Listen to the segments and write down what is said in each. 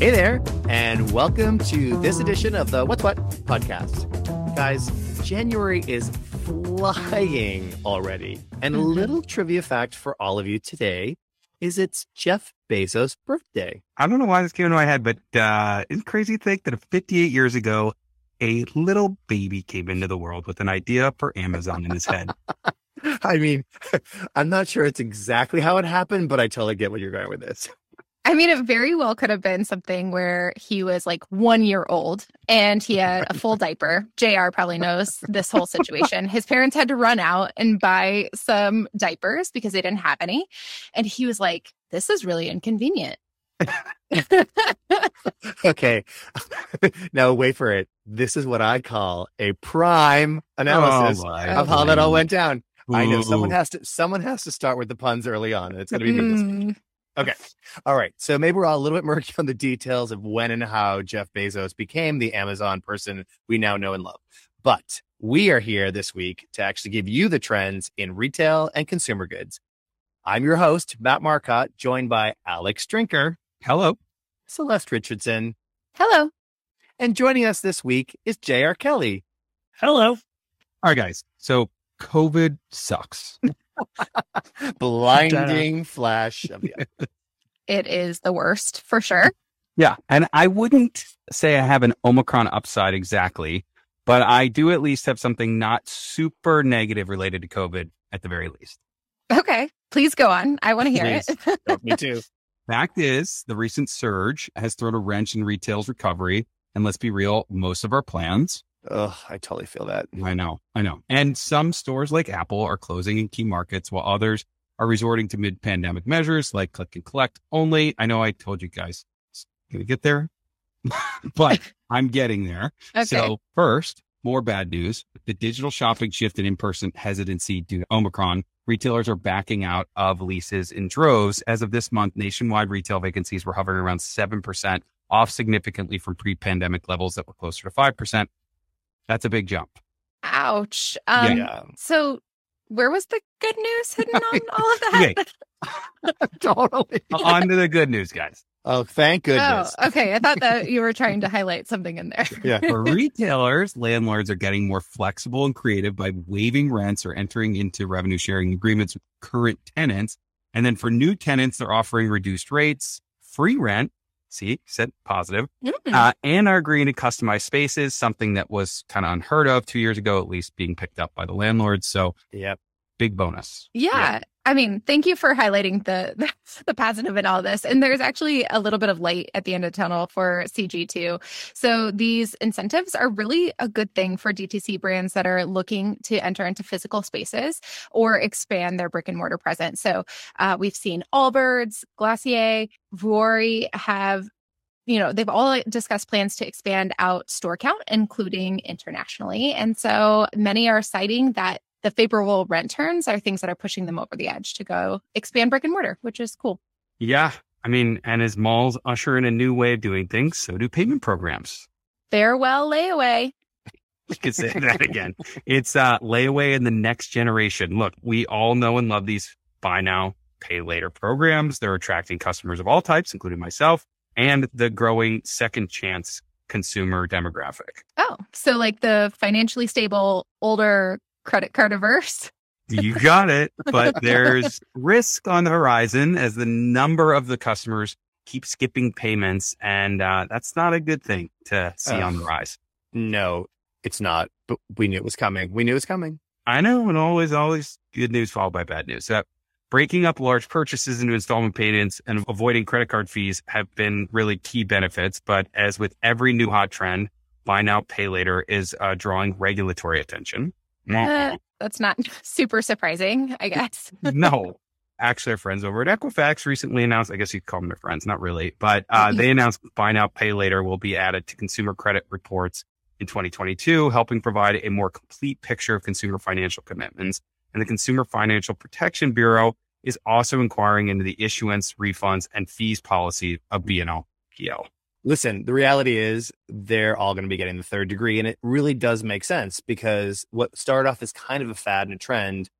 Hey there, and welcome to this edition of the What's What podcast. Guys, January is flying already. And a Mhm. little trivia fact for all of you today is it's Jeff Bezos' birthday. I don't know why this came into my head, but uh, it's crazy to think that 58 years ago, a little baby came into the world with an idea for Amazon in his head. I mean, I'm not sure it's exactly how it happened, but I totally get where you're going with this. I mean, it very well could have been something where he was like one year old and he had a full diaper. JR probably knows this whole situation. His parents had to run out and buy some diapers because they didn't have any. And he was like, this is really inconvenient. Okay. now wait for it. This is what I call a prime analysis Oh, my of how that all went down. I know someone has to someone has to start with the puns early on. and It's gonna be me mm. This Mm, All right. So maybe we're all a little bit murky on the details of when and how Jeff Bezos became the Amazon person we now know and love. But we are here this week to actually give you the trends in retail and consumer goods. I'm your host, Matt Marcotte, joined by Alex Drinker, Hello. Celeste Richardson, Hello. and joining us this week is J.R. Kelly. Hello. All right, guys. So COVID sucks. Blinding flash of the It is the worst for sure. Yeah. And I wouldn't say I have an Omicron upside exactly, but I do at least have something not super negative related to COVID at the very least. Okay. Please go on. I want to hear it. Oh, me too. Fact is, the recent surge has thrown a wrench in retail's recovery. And let's be real, most of our plans Oh, I totally feel that. I know, I know. And some stores like Apple are closing in key markets while others are resorting to mid pandemic measures like click and collect only. I know I told you guys it's going to get there, but I'm getting there. Okay. So first, more bad news. The digital shopping shift and in-person hesitancy due to Omicron. Retailers are backing out of leases in droves. As of this month, nationwide retail vacancies were hovering around 7%, off significantly from pre-pandemic levels that were closer to 5%. That's a big jump. Ouch. Um, yeah. So, where was the good news hidden on all of that? Okay. totally. On to the good news, guys. Oh, thank goodness. Oh, okay. I thought that you were trying to highlight something in there. Yeah. For retailers, landlords are getting more flexible and creative by waiving rents or entering into revenue sharing agreements with current tenants. And then for new tenants, they're offering reduced rates, free rent. See, said positive, Mm. uh, and are agreeing to customize spaces, something that was kind of unheard of two years ago, at least being picked up by the landlords. So Yep. big bonus. Yeah. I mean, thank you for highlighting the, the the positive in all this. And there's actually a little bit of light at the end of the tunnel for CG2. So these incentives are really a good thing for DTC brands that are looking to enter into physical spaces or expand their brick and mortar presence. So uh, we've seen Allbirds, Glossier, Vuori have you know, they've all discussed plans to expand out store count, including internationally. And so many are citing that the favorable rent terms are things that are pushing them over the edge to go expand brick and mortar, which is cool. Yeah. I mean, and as malls usher in a new way of doing things, so do payment programs. Farewell layaway. You could say that again. It's uh, layaway in the next generation. Look, we all know and love these buy now, pay later programs. They're attracting customers of all types, including myself, and the growing second chance consumer demographic. Oh, so like the financially stable, older credit card averse. You got it. But there's risk on the horizon as the number of the customers keep skipping payments. And uh, that's not a good thing to see on the rise. No, it's not. But we knew it was coming. We knew it was coming. I know, and always, always good news followed by bad news. So breaking up large purchases into installment payments and avoiding credit card fees have been really key benefits. But as with every new hot trend, buy now, pay later is uh, drawing regulatory attention. Uh, that's not super surprising, I guess. no. Actually, our friends over at Equifax recently announced, I guess you'd call them their friends, not really, but uh, they announced buy now, pay later will be added to consumer credit reports in 2022, helping provide a more complete picture of consumer financial commitments. And the Consumer Financial Protection Bureau is also inquiring into the issuance, refunds, and fees policy of BNL PL. Listen, the reality is they're all going to be getting the third degree. And it really does make sense because what started off as kind of a fad and a trend,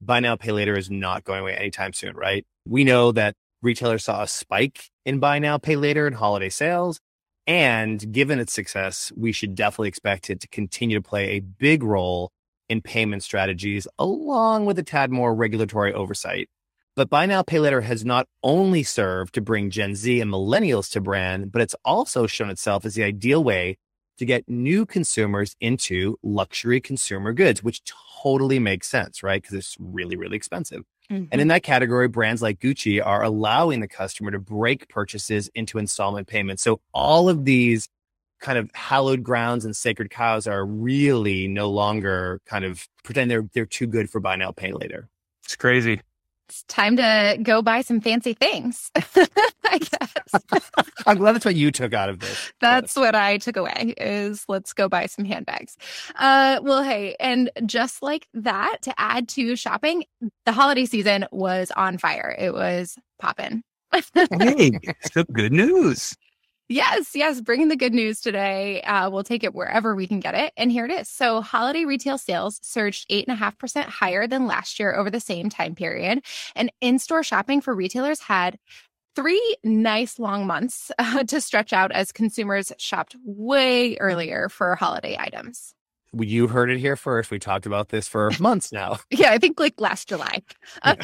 buy now, pay later is not going away anytime soon, right? We know that retailers saw a spike in buy now, pay later and holiday sales. And given its success, we should definitely expect it to continue to play a big role in payment strategies, along with a tad more regulatory oversight. But buy now, pay later has not only served to bring Gen Z and millennials to brand, but it's also shown itself as the ideal way to get new consumers into luxury consumer goods, which totally makes sense, right? Because it's really, really expensive. Mm-hmm. And in that category, brands like Gucci are allowing the customer to break purchases into installment payments. So all of these kind of hallowed grounds and sacred cows are really no longer kind of pretend they're they're too good for buy now, pay later. It's crazy it's time to go buy some fancy things. I guess. I'm glad that's what you took out of this. That's what I took away is let's go buy some handbags. Uh, well, hey, and just like that, to add to shopping, the holiday season was on fire. It was popping. hey, some good news. Yes, yes, bringing the good news today. Uh, we'll take it wherever we can get it. And here it is. So, holiday retail sales surged 8.5% higher than last year over the same time period. And in store shopping for retailers had three nice long months uh, to stretch out as consumers shopped way earlier for holiday items you heard it here first. We talked about this for months now. yeah, I think like last July. Uh,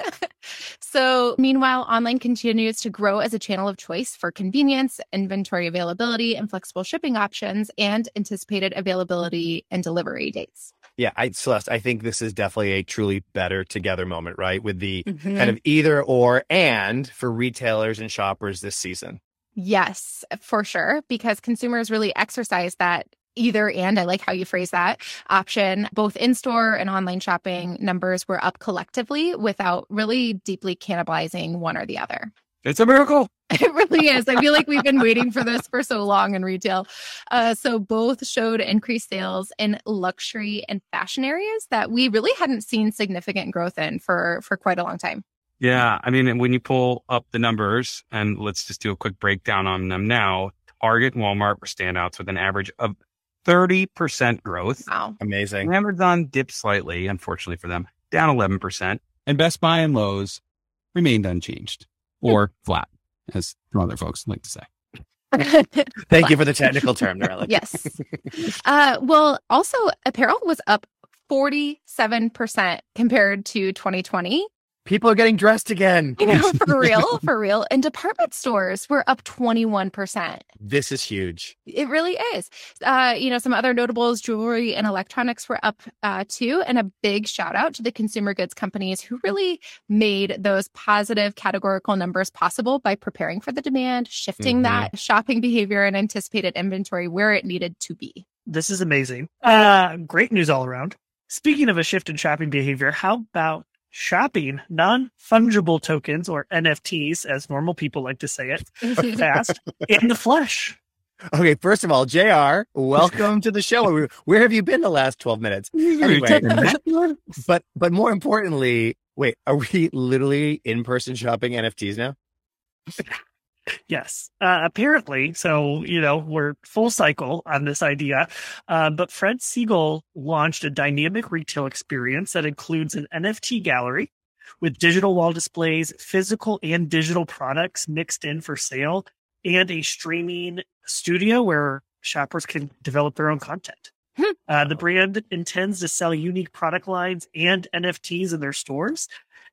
so, meanwhile, online continues to grow as a channel of choice for convenience, inventory availability, and flexible shipping options, and anticipated availability and delivery dates. Yeah, I Celeste, I think this is definitely a truly better together moment, right? With the mm-hmm. kind of either or and for retailers and shoppers this season. Yes, for sure, because consumers really exercise that either and I like how you phrase that option. Both in store and online shopping numbers were up collectively without really deeply cannibalizing one or the other. It's a miracle. It really is. I feel like we've been waiting for this for so long in retail. Uh, so both showed increased sales in luxury and fashion areas that we really hadn't seen significant growth in for for quite a long time. Yeah, I mean, when you pull up the numbers, and let's just do a quick breakdown on them now. Target and Walmart were standouts with an average of 30% growth. Wow. Amazing. Amazon dipped slightly, unfortunately for them, down 11%. And Best Buy and Lowe's remained unchanged or flat, as some other folks like to say. Thank you for the technical term, Norella. yes. Uh, well, also, apparel was up 47% compared to 2020. People are getting dressed again. You know, for real, for real. And department stores were up 21%. This is huge. It really is. Uh, you know, some other notables, jewelry and electronics were up uh, too. And a big shout out to the consumer goods companies who really made those positive categorical numbers possible by preparing for the demand, shifting mm-hmm. that shopping behavior and anticipated inventory where it needed to be. This is amazing. Uh, great news all around. Speaking of a shift in shopping behavior, how about shopping non fungible tokens or NFTs, as normal people like to say it, fast in the flesh. Okay, first of all, JR, welcome to the show. Where have you been the last 12 minutes? Anyway, but but more importantly, wait, are we literally in person shopping NFTs now? Yes, uh, apparently. So, you know, we're full cycle on this idea. Uh, but Fred Segal launched a dynamic retail experience that includes an NFT gallery with digital wall displays, physical and digital products mixed in for sale, and a streaming studio where shoppers can develop their own content. Hmm. Uh, the brand intends to sell unique product lines and NFTs in their stores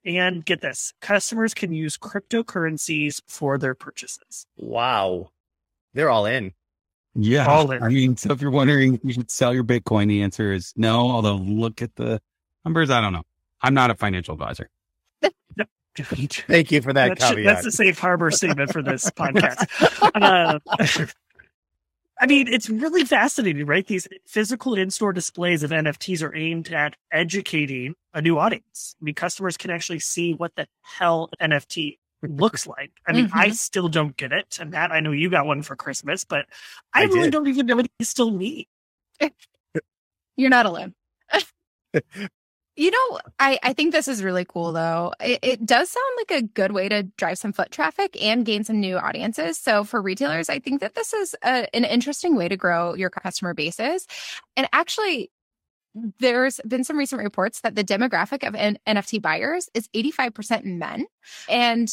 and get this customers can use cryptocurrencies for their purchases. Wow. They're all in. Yeah. All in. I mean, so if you're wondering you should sell your Bitcoin, the answer is no. Although look at the numbers. I don't know. I'm not a financial advisor. Thank you for that that's, caveat. That's the safe harbor statement for this podcast. Uh, I mean, it's really fascinating, right? These physical in-store displays of NFTs are aimed at educating a new audience. I mean, customers can actually see what the hell NFT looks like. I mean, mm-hmm. I still don't get it. And Matt, I know you got one for Christmas, but I, I really did. don't even know what you still need. You're not alone. You know, I, I think this is really cool though. It, it, does sound like a good way to drive some foot traffic and gain some new audiences. So for retailers, I think that this is a, an interesting way to grow your customer bases. And actually, there's been some recent reports that the demographic of N- NFT buyers is 85% men. And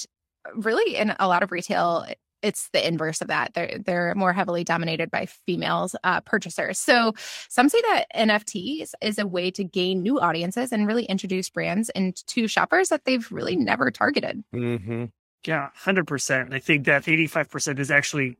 really in a lot of retail, it's the inverse of that. They're they're more heavily dominated by females uh, purchasers. So some say that NFTs is a way to gain new audiences and really introduce brands into shoppers that they've really never targeted. Mm-hmm. Yeah, hundred percent. I think that eighty-five percent is actually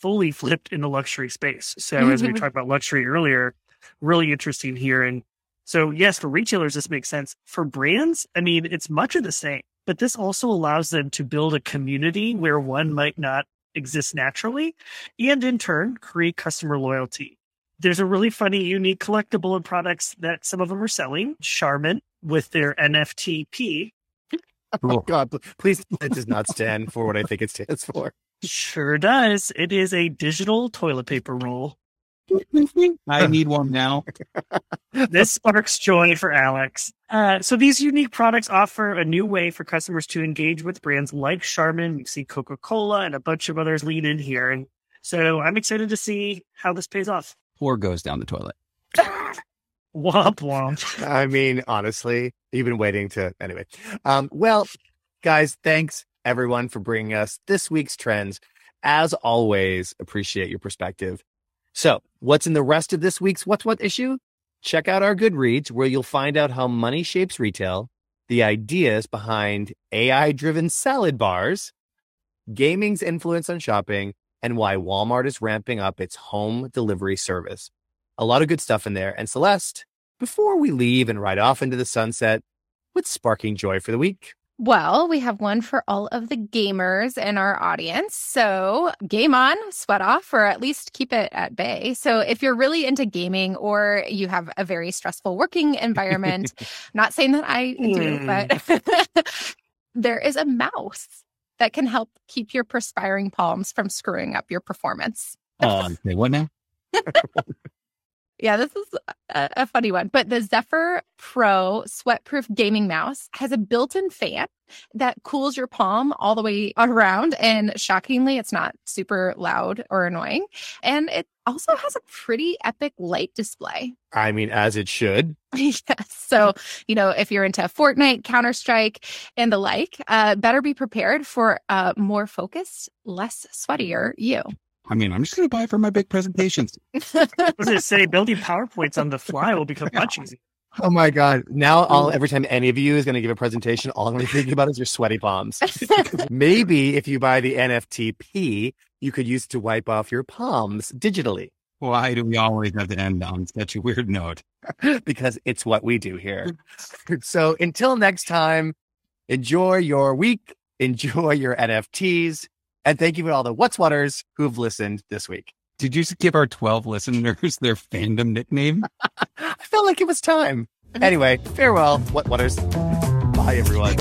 fully flipped in the luxury space. So as we talked about luxury earlier, really interesting here. And so yes, for retailers, this makes sense. For brands, I mean, it's much of the same but this also allows them to build a community where one might not exist naturally and in turn create customer loyalty. There's a really funny, unique collectible and products that some of them are selling. Charmin with their NFTP. Oh God, please, it does not stand for what I think it stands for. Sure does. It is a digital toilet paper roll. I need one now. this sparks joy for Alex. Uh, so these unique products offer a new way for customers to engage with brands like Charmin. We see Coca Cola and a bunch of others lean in here, and so I'm excited to see how this pays off. Or goes down the toilet. womp womp. I mean, honestly, you've been waiting to anyway. Um, well, guys, thanks everyone for bringing us this week's trends. As always, appreciate your perspective. So, what's in the rest of this week's What's What issue? Check out our Goodreads, where you'll find out how money shapes retail, the ideas behind AI driven salad bars, gaming's influence on shopping, and why Walmart is ramping up its home delivery service. A lot of good stuff in there. And Celeste, before we leave and ride off into the sunset, what's sparking joy for the week? Well, we have one for all of the gamers in our audience. So, game on, sweat off, or at least keep it at bay. So, if you're really into gaming or you have a very stressful working environment, not saying that I do, but hmm. there is a mouse that can help keep your perspiring palms from screwing up your performance. oh, wait, what now? Yeah, this is a, a, funny one. But the Zephyr Pro sweatproof gaming mouse has a built in fan that cools your palm all the way around. And shockingly, it's not super loud or annoying. And it also has a pretty epic light display. I mean, as it should. yes. So, you know, if you're into Fortnite, Counter Strike, and the like, uh, better be prepared for a more focused, less sweatier you. I mean, I'm just going to buy it for my big presentations. I was going to say, building PowerPoints on the fly will become much easier. Oh my God. Now all mm. every time any of you is going to give a presentation, all I'm going to be thinking about is your sweaty palms. Maybe if you buy the NFTP, you could use it to wipe off your palms digitally. Why do we always have to end on such a weird note? because it's what we do here. so until next time, enjoy your week, enjoy your NFTs, and thank you to all the What's Waters who've listened this week. Did you give our 12 listeners their fandom nickname? I felt like it was time. Mm-hmm. Anyway, farewell, What Waters. Bye, everyone.